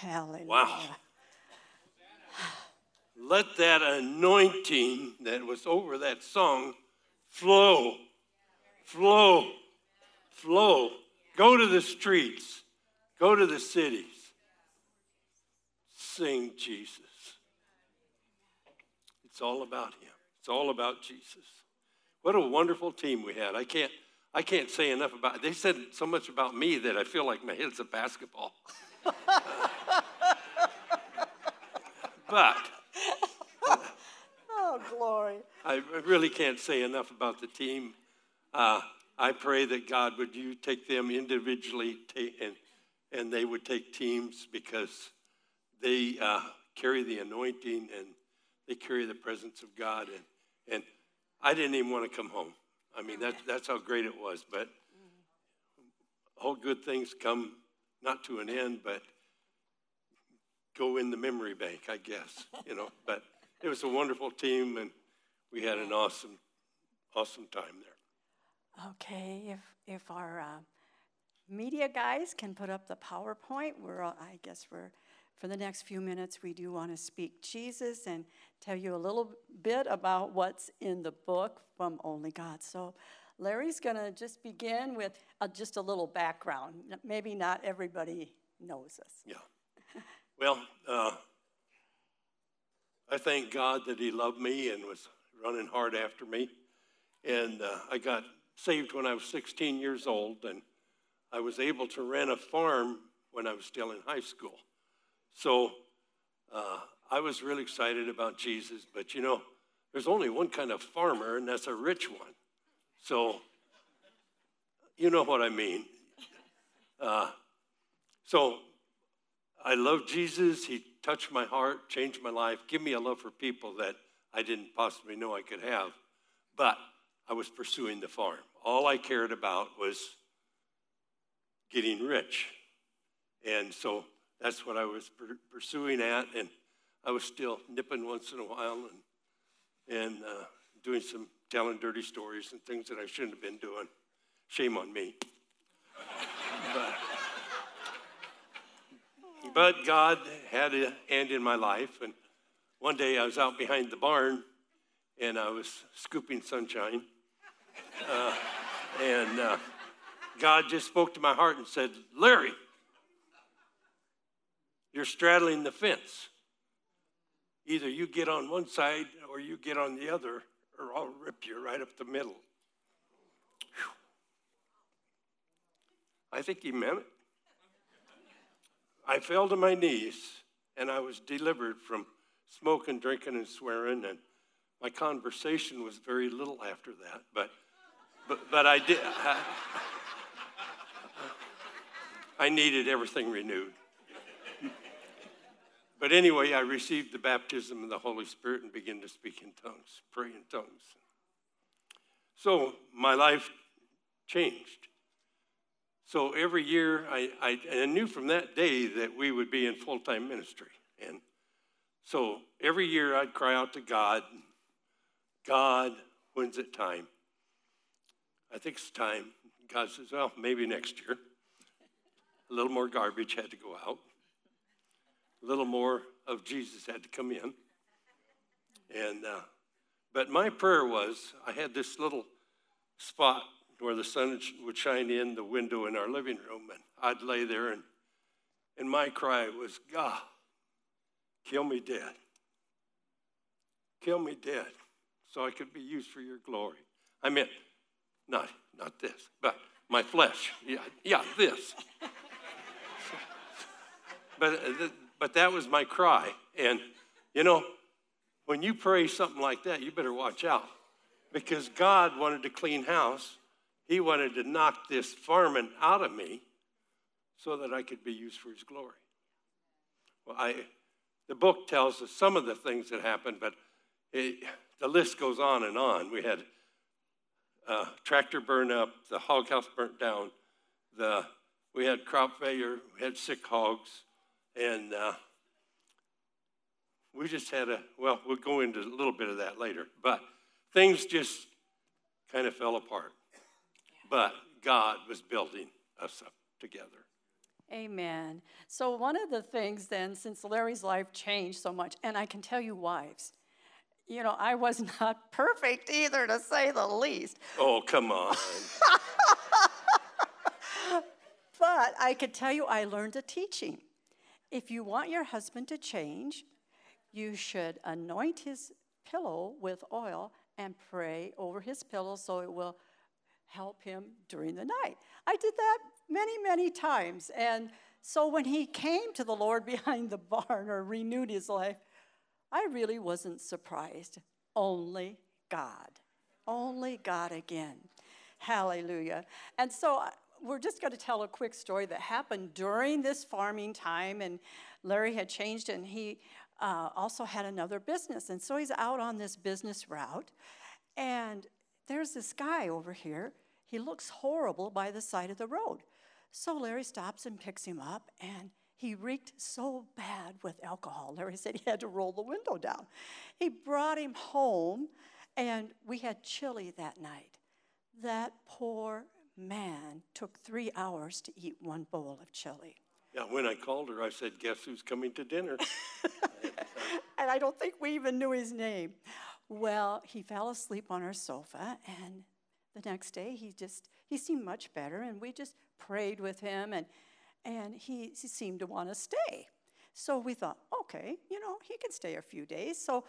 Hallelujah. Wow. Let that anointing that was over that song flow, flow, flow. Go to the streets, go to the cities. Sing Jesus. It's all about him. It's all about Jesus. What a wonderful team we had. I can't I can't say enough about it. They said so much about me that I feel like my head's a basketball. but Oh, glory. I really can't say enough about the team. Uh, I pray that God would you take them individually ta- and, and they would take teams because they uh, carry the anointing and they carry the presence of God. And, and I didn't even want to come home. I mean, that, that's how great it was. But all good things come not to an end, but go in the memory bank, I guess, you know. But it was a wonderful team, and we had an awesome, awesome time there. Okay, if, if our uh, media guys can put up the PowerPoint, we're, all- I guess we're, for the next few minutes, we do want to speak Jesus and tell you a little bit about what's in the book from Only God. So Larry's going to just begin with uh, just a little background. Maybe not everybody knows us. Yeah. Well, uh, I thank God that He loved me and was running hard after me. And uh, I got saved when I was 16 years old, and I was able to rent a farm when I was still in high school. So uh, I was really excited about Jesus, but you know, there's only one kind of farmer, and that's a rich one. So you know what I mean. Uh, so I love Jesus. He touched my heart, changed my life, give me a love for people that I didn't possibly know I could have. But I was pursuing the farm. All I cared about was getting rich. And so that's what I was pur- pursuing at. And I was still nipping once in a while and, and uh, doing some telling dirty stories and things that I shouldn't have been doing. Shame on me. but, but God had an end in my life. And one day I was out behind the barn and I was scooping sunshine. Uh, and uh, God just spoke to my heart and said, Larry, you're straddling the fence. Either you get on one side or you get on the other, or I'll rip you right up the middle. Whew. I think he meant it. I fell to my knees and I was delivered from smoking, drinking, and swearing. And my conversation was very little after that, but but, but I did. I, I needed everything renewed. But anyway, I received the baptism of the Holy Spirit and began to speak in tongues, pray in tongues. So my life changed. So every year, I, I, I knew from that day that we would be in full time ministry. And so every year I'd cry out to God, God, when's it time? I think it's time. God says, well, maybe next year. A little more garbage had to go out. A little more of Jesus had to come in. And, uh, but my prayer was I had this little spot where the sun would shine in the window in our living room, and I'd lay there, and, and my cry was, God, kill me dead. Kill me dead so I could be used for your glory. I meant, not, not this, but my flesh. Yeah, yeah this. but, uh, but that was my cry. And, you know, when you pray something like that, you better watch out because God wanted to clean house. He wanted to knock this farming out of me so that I could be used for his glory. Well, I, the book tells us some of the things that happened, but it, the list goes on and on. We had uh, tractor burn up, the hog house burnt down, the, we had crop failure, we had sick hogs, and uh, we just had a, well, we'll go into a little bit of that later, but things just kind of fell apart. But God was building us up together. Amen. So, one of the things then, since Larry's life changed so much, and I can tell you, wives, you know, I was not perfect either, to say the least. Oh, come on. but I could tell you, I learned a teaching. If you want your husband to change, you should anoint his pillow with oil and pray over his pillow so it will help him during the night. I did that many, many times. And so when he came to the Lord behind the barn or renewed his life, I really wasn't surprised. Only God. Only God again. Hallelujah. And so we're just going to tell a quick story that happened during this farming time. And Larry had changed and he uh, also had another business. And so he's out on this business route. And there's this guy over here. He looks horrible by the side of the road. So Larry stops and picks him up, and he reeked so bad with alcohol. Larry said he had to roll the window down. He brought him home, and we had chili that night. That poor man took three hours to eat one bowl of chili. Yeah, when I called her, I said, Guess who's coming to dinner? and I don't think we even knew his name. Well, he fell asleep on our sofa, and the next day he just he seemed much better, and we just prayed with him, and and he, he seemed to want to stay. So we thought, okay, you know, he can stay a few days. So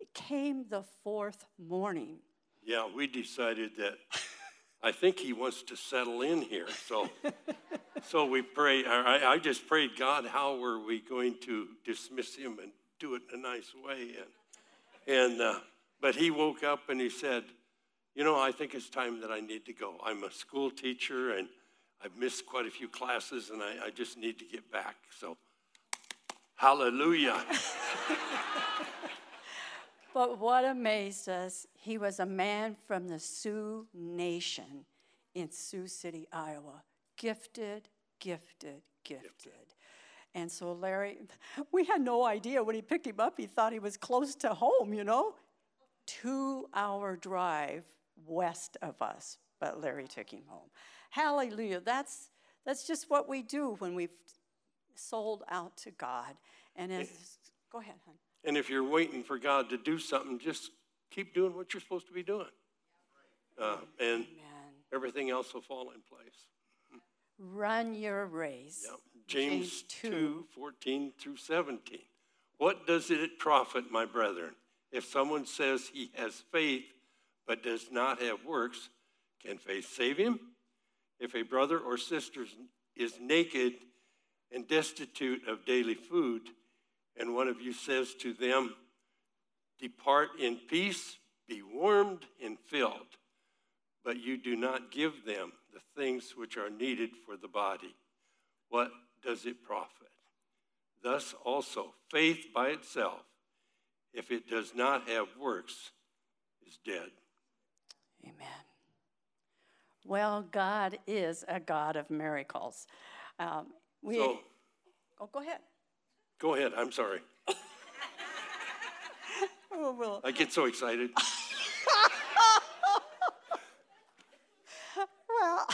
it came the fourth morning. Yeah, we decided that I think he wants to settle in here. So, so we pray. I, I just prayed, God, how were we going to dismiss him and do it in a nice way? And, and uh, but he woke up and he said, you know, I think it's time that I need to go. I'm a school teacher and I've missed quite a few classes and I, I just need to get back. So, hallelujah. But what amazed us, he was a man from the Sioux Nation in Sioux City, Iowa. Gifted, gifted, gifted. And so Larry, we had no idea when he picked him up, he thought he was close to home, you know? Two hour drive west of us, but Larry took him home. Hallelujah. That's, that's just what we do when we've sold out to God. And as, go ahead, hon. And if you're waiting for God to do something, just keep doing what you're supposed to be doing. Uh, and everything else will fall in place. Run your race. Yep. James 2 14 through 17. What does it profit, my brethren, if someone says he has faith but does not have works? Can faith save him? If a brother or sister is naked and destitute of daily food, and one of you says to them, Depart in peace, be warmed and filled, but you do not give them the things which are needed for the body, what does it profit? Thus also, faith by itself, if it does not have works, is dead. Amen. Well, God is a God of miracles. Um, we, So- oh, go ahead. Go ahead, I'm sorry. Oh, well, I get so excited. well,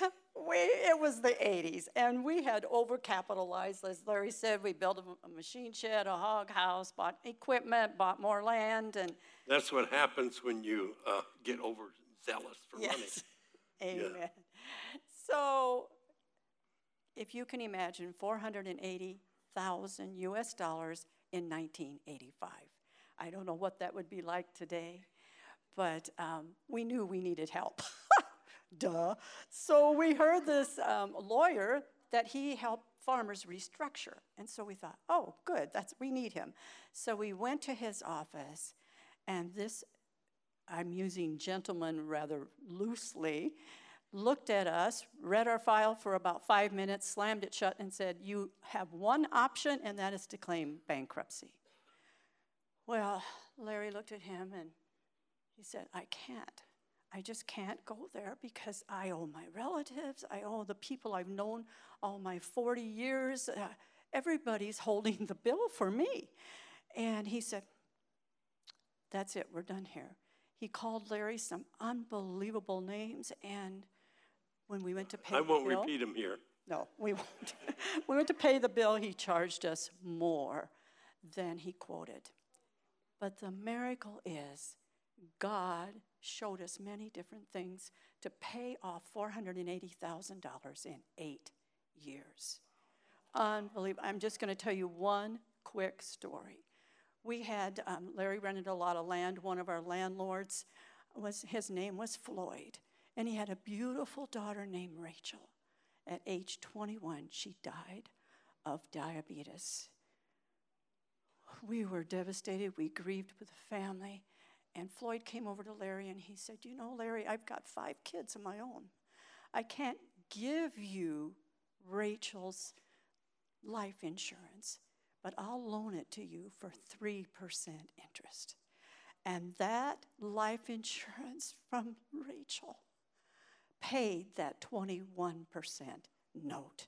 we, it was the 80s, and we had overcapitalized. As Larry said, we built a, a machine shed, a hog house, bought equipment, bought more land, and That's what happens when you uh, get overzealous for money. yes, amen. So, if you can imagine, 480,000 US dollars in 1985. I don't know what that would be like today, but um, we knew we needed help. Duh. So we heard this um, lawyer that he helped farmers restructure, and so we thought, oh, good, that's we need him. So we went to his office, and this I'm using gentleman rather loosely, looked at us, read our file for about five minutes, slammed it shut, and said, You have one option, and that is to claim bankruptcy. Well, Larry looked at him and he said, I can't. I just can't go there because I owe my relatives, I owe the people I've known all my 40 years. Uh, everybody's holding the bill for me. And he said, That's it, we're done here. He called Larry some unbelievable names, and when we went to pay I the won't bill, repeat them here. no, we won't. we went to pay the bill, he charged us more than he quoted. But the miracle is God showed us many different things to pay off $480,000 in eight years. Unbelievable. I'm just going to tell you one quick story. We had, um, Larry rented a lot of land. One of our landlords was, his name was Floyd, and he had a beautiful daughter named Rachel. At age 21, she died of diabetes. We were devastated. We grieved with the family. And Floyd came over to Larry and he said, You know, Larry, I've got five kids of my own. I can't give you Rachel's life insurance, but I'll loan it to you for 3% interest. And that life insurance from Rachel paid that 21% note.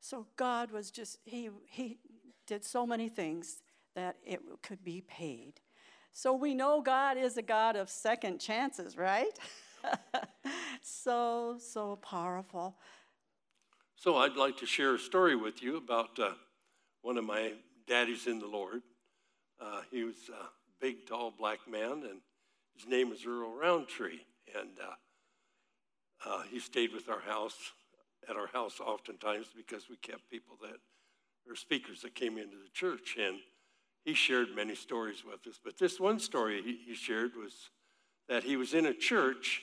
So God was just, he, he did so many things that it could be paid. So we know God is a God of second chances, right? so, so powerful. So I'd like to share a story with you about uh, one of my daddies in the Lord. Uh, he was a big, tall black man, and his name is Earl Roundtree. And uh, uh, he stayed with our house, at our house oftentimes because we kept people that, or speakers that came into the church. And he shared many stories with us. But this one story he, he shared was that he was in a church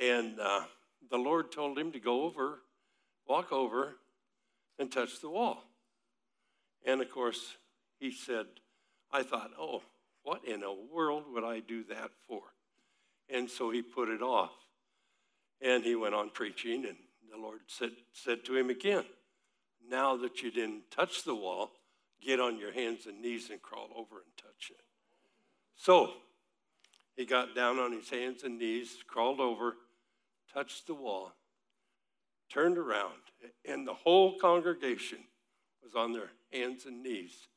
And uh, the Lord told him to go over, walk over, and touch the wall. And of course, he said, I thought, oh, what in the world would I do that for? And so he put it off. And he went on preaching, and the Lord said, said to him again, Now that you didn't touch the wall, get on your hands and knees and crawl over and touch it. So he got down on his hands and knees, crawled over, touched the wall, turned around, and the whole congregation was on their hands and knees,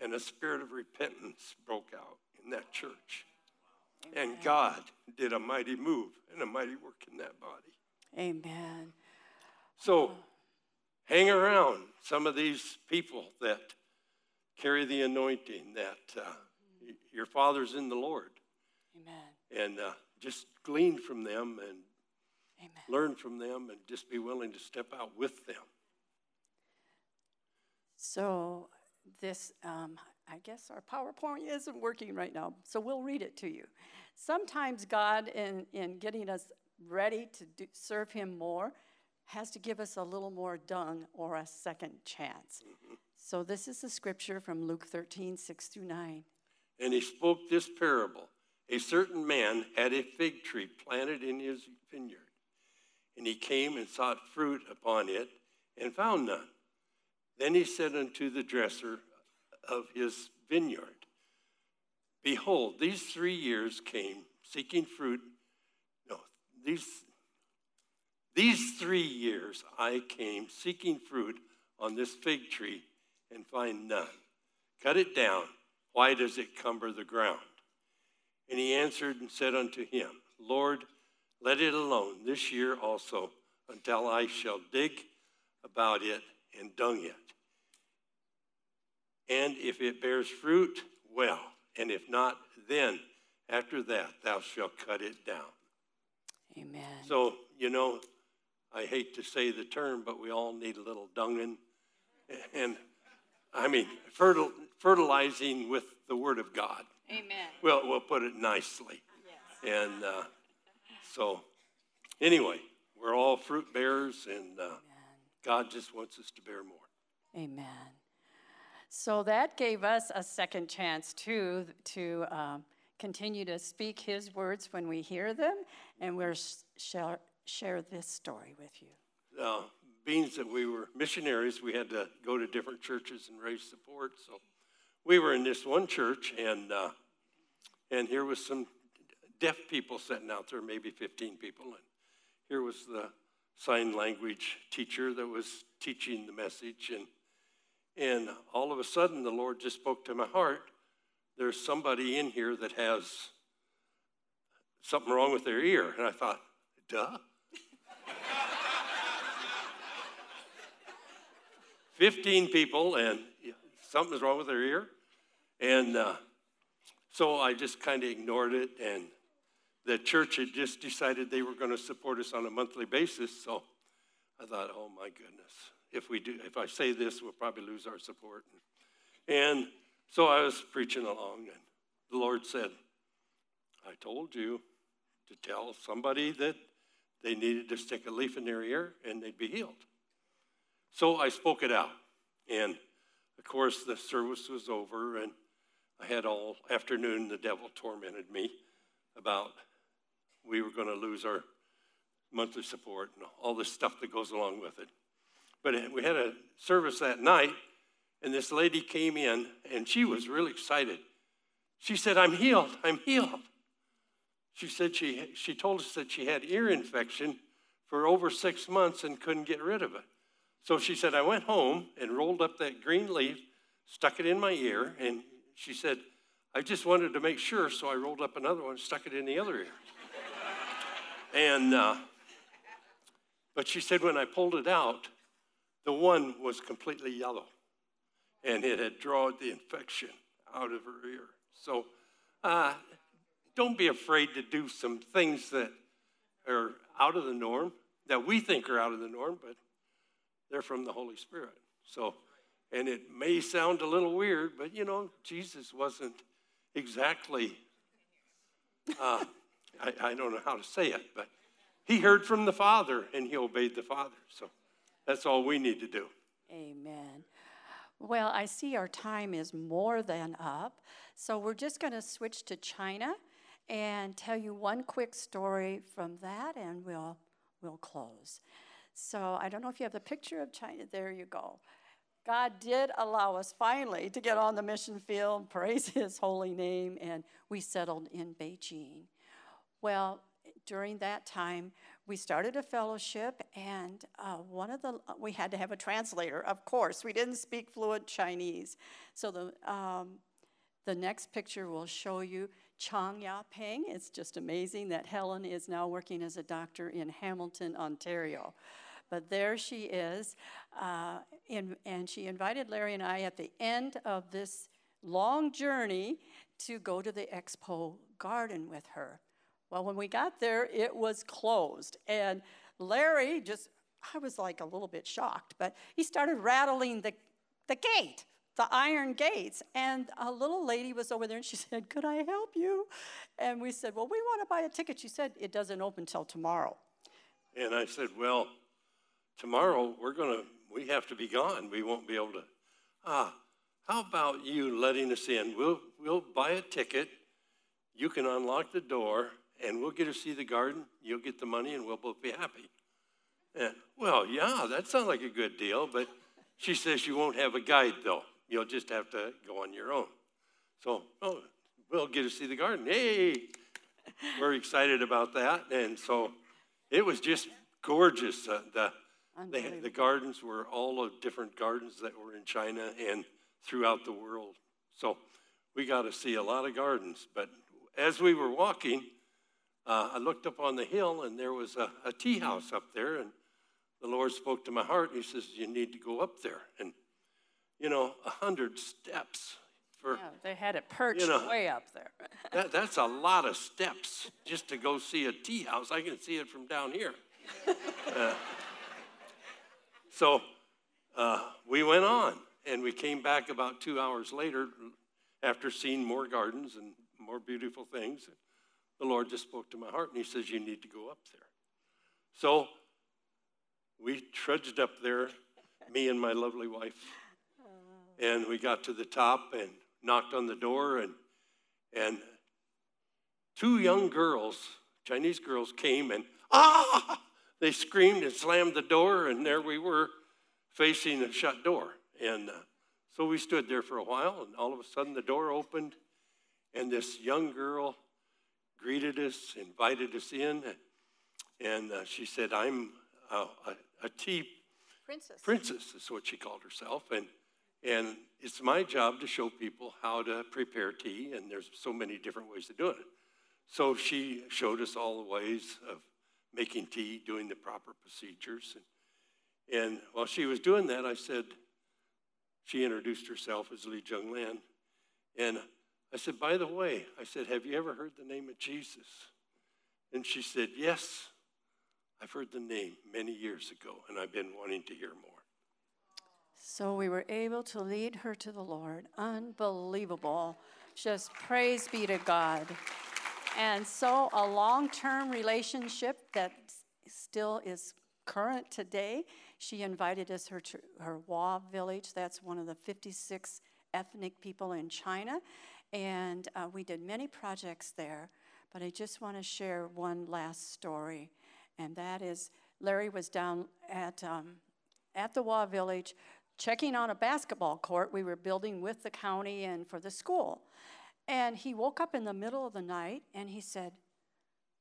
and a spirit of repentance broke out in that church. And God did a mighty move and a mighty work in that body. Amen. So hang around some of these people that carry the anointing, that uh, your Father's in the Lord. Amen. And uh, just glean from them and learn from them and just be willing to step out with them. So this, um, I guess our PowerPoint isn't working right now, so we'll read it to you. Sometimes God, in, in getting us ready to do, serve Him more, has to give us a little more dung or a second chance. So this is the scripture from Luke 13, 6 through 9. And he spoke this parable A certain man had a fig tree planted in his vineyard, and he came and sought fruit upon it and found none. Then he said unto the dresser of his vineyard, Behold, these three years came seeking fruit. No, these, these three years I came seeking fruit on this fig tree and find none. Cut it down. Why does it cumber the ground? And he answered and said unto him, Lord, let it alone this year also until I shall dig about it and dung it. And if it bears fruit, well, and if not, then after that thou shalt cut it down. Amen. So, you know, I hate to say the term, but we all need a little dunging. And I mean, fertil, fertilizing with the Word of God. Amen. Well, we'll put it nicely. And uh, so, anyway, we're all fruit bearers, and uh, God just wants us to bear more. Amen. So that gave us a second chance too to um, continue to speak His words when we hear them, and we'll share, share this story with you. uh, being that we were missionaries, we had to go to different churches and raise support. So we were in this one church, and uh, and here was some deaf people sitting out there, maybe 15 people, and here was the sign language teacher that was teaching the message, and and all of a sudden the Lord just spoke to my heart. There's somebody in here that has something wrong with their ear, and I thought, duh. 15 people, and something's wrong with their ear. And uh, so I just kind of ignored it, and the church had just decided they were going to support us on a monthly basis. So I thought, oh my goodness, if we do, if I say this, we'll probably lose our support. And so I was preaching along, and the Lord said, I told you to tell somebody that they needed to stick a leaf in their ear and they'd be healed. So I spoke it out. And of course, the service was over, and I had all afternoon the devil tormented me about we were going to lose our monthly support and all this stuff that goes along with it. But we had a service that night, and this lady came in, and she was really excited. She said, I'm healed, I'm healed. She said she, she told us that she had ear infection for over six months and couldn't get rid of it. So she said, I went home and rolled up that green leaf, stuck it in my ear, and she said, I just wanted to make sure, so I rolled up another one, stuck it in the other ear. and, uh, but she said, when I pulled it out, the one was completely yellow, and it had drawn the infection out of her ear. So uh, don't be afraid to do some things that are out of the norm, that we think are out of the norm, but they're from the Holy Spirit. So, and it may sound a little weird, but you know, Jesus wasn't exactly, uh, I, I don't know how to say it, but he heard from the Father and he obeyed the Father. So that's all we need to do. Amen. Well, I see our time is more than up. So we're just going to switch to China and tell you one quick story from that and we'll we'll close. So I don't know if you have the picture of China. There you go. God did allow us finally to get on the mission field, praise his holy name, and we settled in Beijing. Well, during that time, we started a fellowship, and uh, one of the we had to have a translator. Of course, we didn't speak fluent Chinese, so the um, the next picture will show you Chang Ya Peng. It's just amazing that Helen is now working as a doctor in Hamilton, Ontario. But there she is, uh, in, and she invited Larry and I at the end of this long journey to go to the expo garden with her. Well, when we got there, it was closed. And Larry just, I was like a little bit shocked, but he started rattling the, the gate, the iron gates. And a little lady was over there and she said, Could I help you? And we said, Well, we want to buy a ticket. She said, It doesn't open till tomorrow. And I said, Well, tomorrow we're going to, we have to be gone. We won't be able to. Ah, how about you letting us in? We'll, we'll buy a ticket. You can unlock the door and we'll get to see the garden. You'll get the money and we'll both be happy. And, well, yeah, that sounds like a good deal, but she says you won't have a guide though. You'll just have to go on your own. So, oh, we'll get to see the garden. Hey, we're excited about that. And so it was just gorgeous. Uh, the, the, the gardens were all of different gardens that were in China and throughout the world. So we got to see a lot of gardens. But as we were walking, uh, I looked up on the hill and there was a, a tea house up there. And the Lord spoke to my heart and He says, You need to go up there. And, you know, a hundred steps for. Yeah, they had it perched You know, way up there. That, that's a lot of steps just to go see a tea house. I can see it from down here. Uh, so uh, we went on and we came back about two hours later after seeing more gardens and more beautiful things. The Lord just spoke to my heart and He says, You need to go up there. So we trudged up there, me and my lovely wife, and we got to the top and knocked on the door and and two young girls, Chinese girls, came and ah, they screamed and slammed the door, and there we were facing a shut door. And uh, so we stood there for a while, and all of a sudden the door opened, and this young girl greeted us, invited us in, and uh, she said, I'm a, a, a tea Princess. princess, is what she called herself. And, and it's my job to show people how to prepare tea, and there's so many different ways of doing it. So she showed us all the ways of making tea, doing the proper procedures. And, and while she was doing that, I said, she introduced herself as Li Zhenglan. And I said, by the way, I said, have you ever heard the name of Jesus? And she said, yes, I've heard the name many years ago, and I've been wanting to hear more. So we were able to lead her to the Lord. Unbelievable. Just praise be to God. And so a long term relationship that still is current today. She invited us her to her Hua village. That's one of the 56 ethnic people in China. And uh, we did many projects there. But I just want to share one last story. And that is Larry was down at, um, at the Hua village checking on a basketball court we were building with the county and for the school. And he woke up in the middle of the night and he said,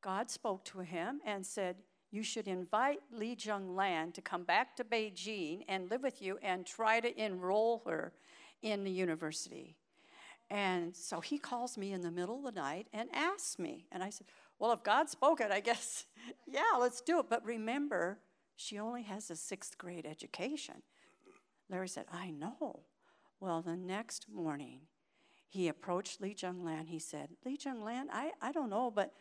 God spoke to him and said, You should invite Li Zhenglan to come back to Beijing and live with you and try to enroll her in the university. And so he calls me in the middle of the night and asks me. And I said, Well, if God spoke it, I guess, yeah, let's do it. But remember, she only has a sixth grade education. Larry said, I know. Well, the next morning, he approached Li Zhenglan. He said, Li Zhenglan, I, I don't know, but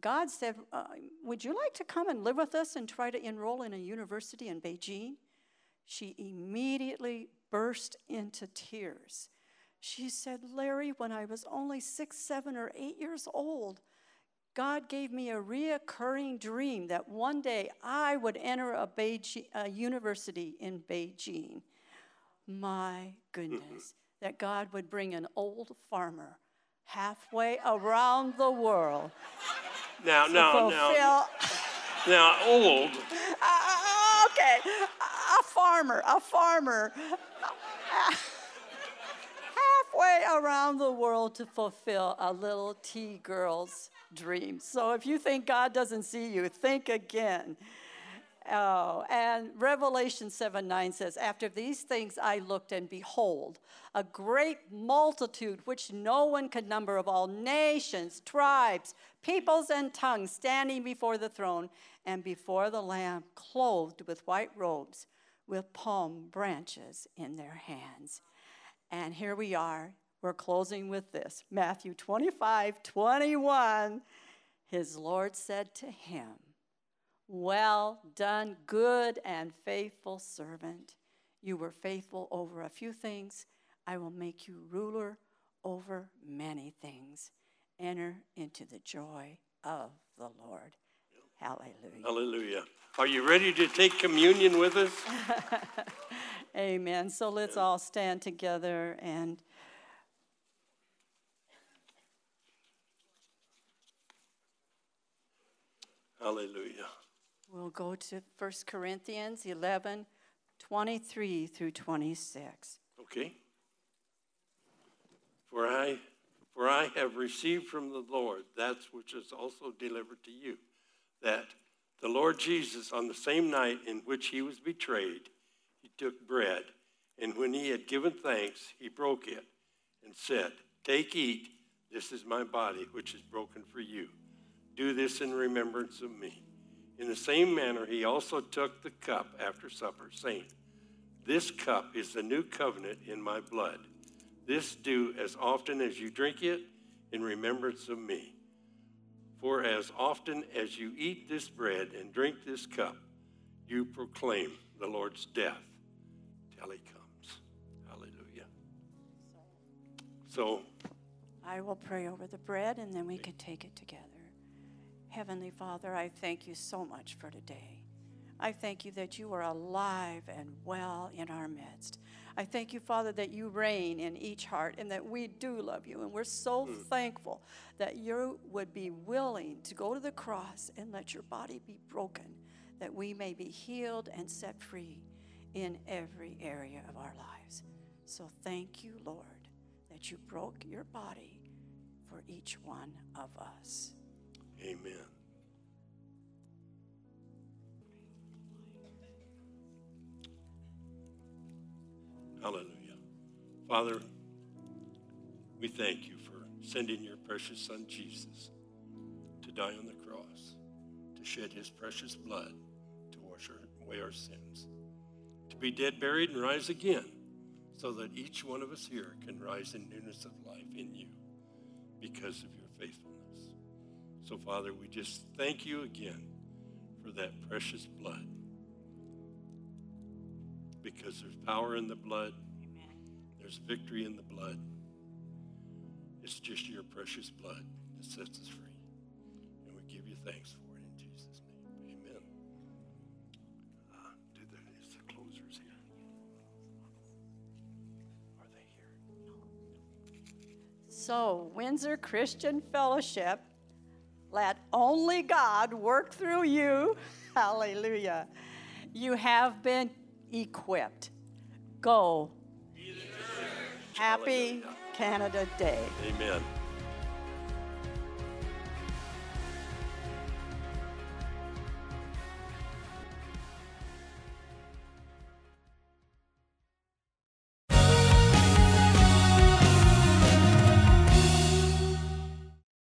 God said, uh, Would you like to come and live with us and try to enroll in a university in Beijing? She immediately burst into tears. She said, Larry, when I was only six, seven, or eight years old, God gave me a reoccurring dream that one day I would enter a, Beijing, a university in Beijing. My goodness, that God would bring an old farmer halfway around the world. Now, to now, now, now, old. Uh, okay, a farmer, a farmer, halfway around the world to fulfill a little tea girl's dream. So if you think God doesn't see you, think again. Oh, and Revelation 7 9 says, After these things I looked, and behold, a great multitude which no one could number of all nations, tribes, peoples, and tongues standing before the throne and before the Lamb, clothed with white robes, with palm branches in their hands. And here we are. We're closing with this Matthew 25 21. His Lord said to him, well done, good and faithful servant. You were faithful over a few things. I will make you ruler over many things. Enter into the joy of the Lord. Hallelujah. Hallelujah. Are you ready to take communion with us? Amen. So let's all stand together and Hallelujah. we'll go to 1 Corinthians 11 23 through 26. Okay. For I, for I have received from the Lord that which is also delivered to you, that the Lord Jesus, on the same night in which he was betrayed, he took bread, and when he had given thanks, he broke it and said, Take, eat, this is my body, which is broken for you. Do this in remembrance of me. In the same manner, he also took the cup after supper, saying, This cup is the new covenant in my blood. This do as often as you drink it in remembrance of me. For as often as you eat this bread and drink this cup, you proclaim the Lord's death till he comes. Hallelujah. So, I will pray over the bread and then we can take it together. Heavenly Father, I thank you so much for today. I thank you that you are alive and well in our midst. I thank you, Father, that you reign in each heart and that we do love you. And we're so hmm. thankful that you would be willing to go to the cross and let your body be broken, that we may be healed and set free in every area of our lives. So thank you, Lord, that you broke your body for each one of us. Amen. Hallelujah. Father, we thank you for sending your precious Son Jesus to die on the cross, to shed his precious blood to wash away our sins, to be dead, buried, and rise again, so that each one of us here can rise in newness of life in you because of your faithfulness. So, Father, we just thank you again for that precious blood because there's power in the blood. There's victory in the blood. It's just your precious blood that sets us free. And we give you thanks for it in Jesus' name. Amen. Uh, do the, is the closers here? Are they here? So, Windsor Christian Fellowship, let only God work through you. Hallelujah. You have been equipped. Go. Happy Canada Day. Amen.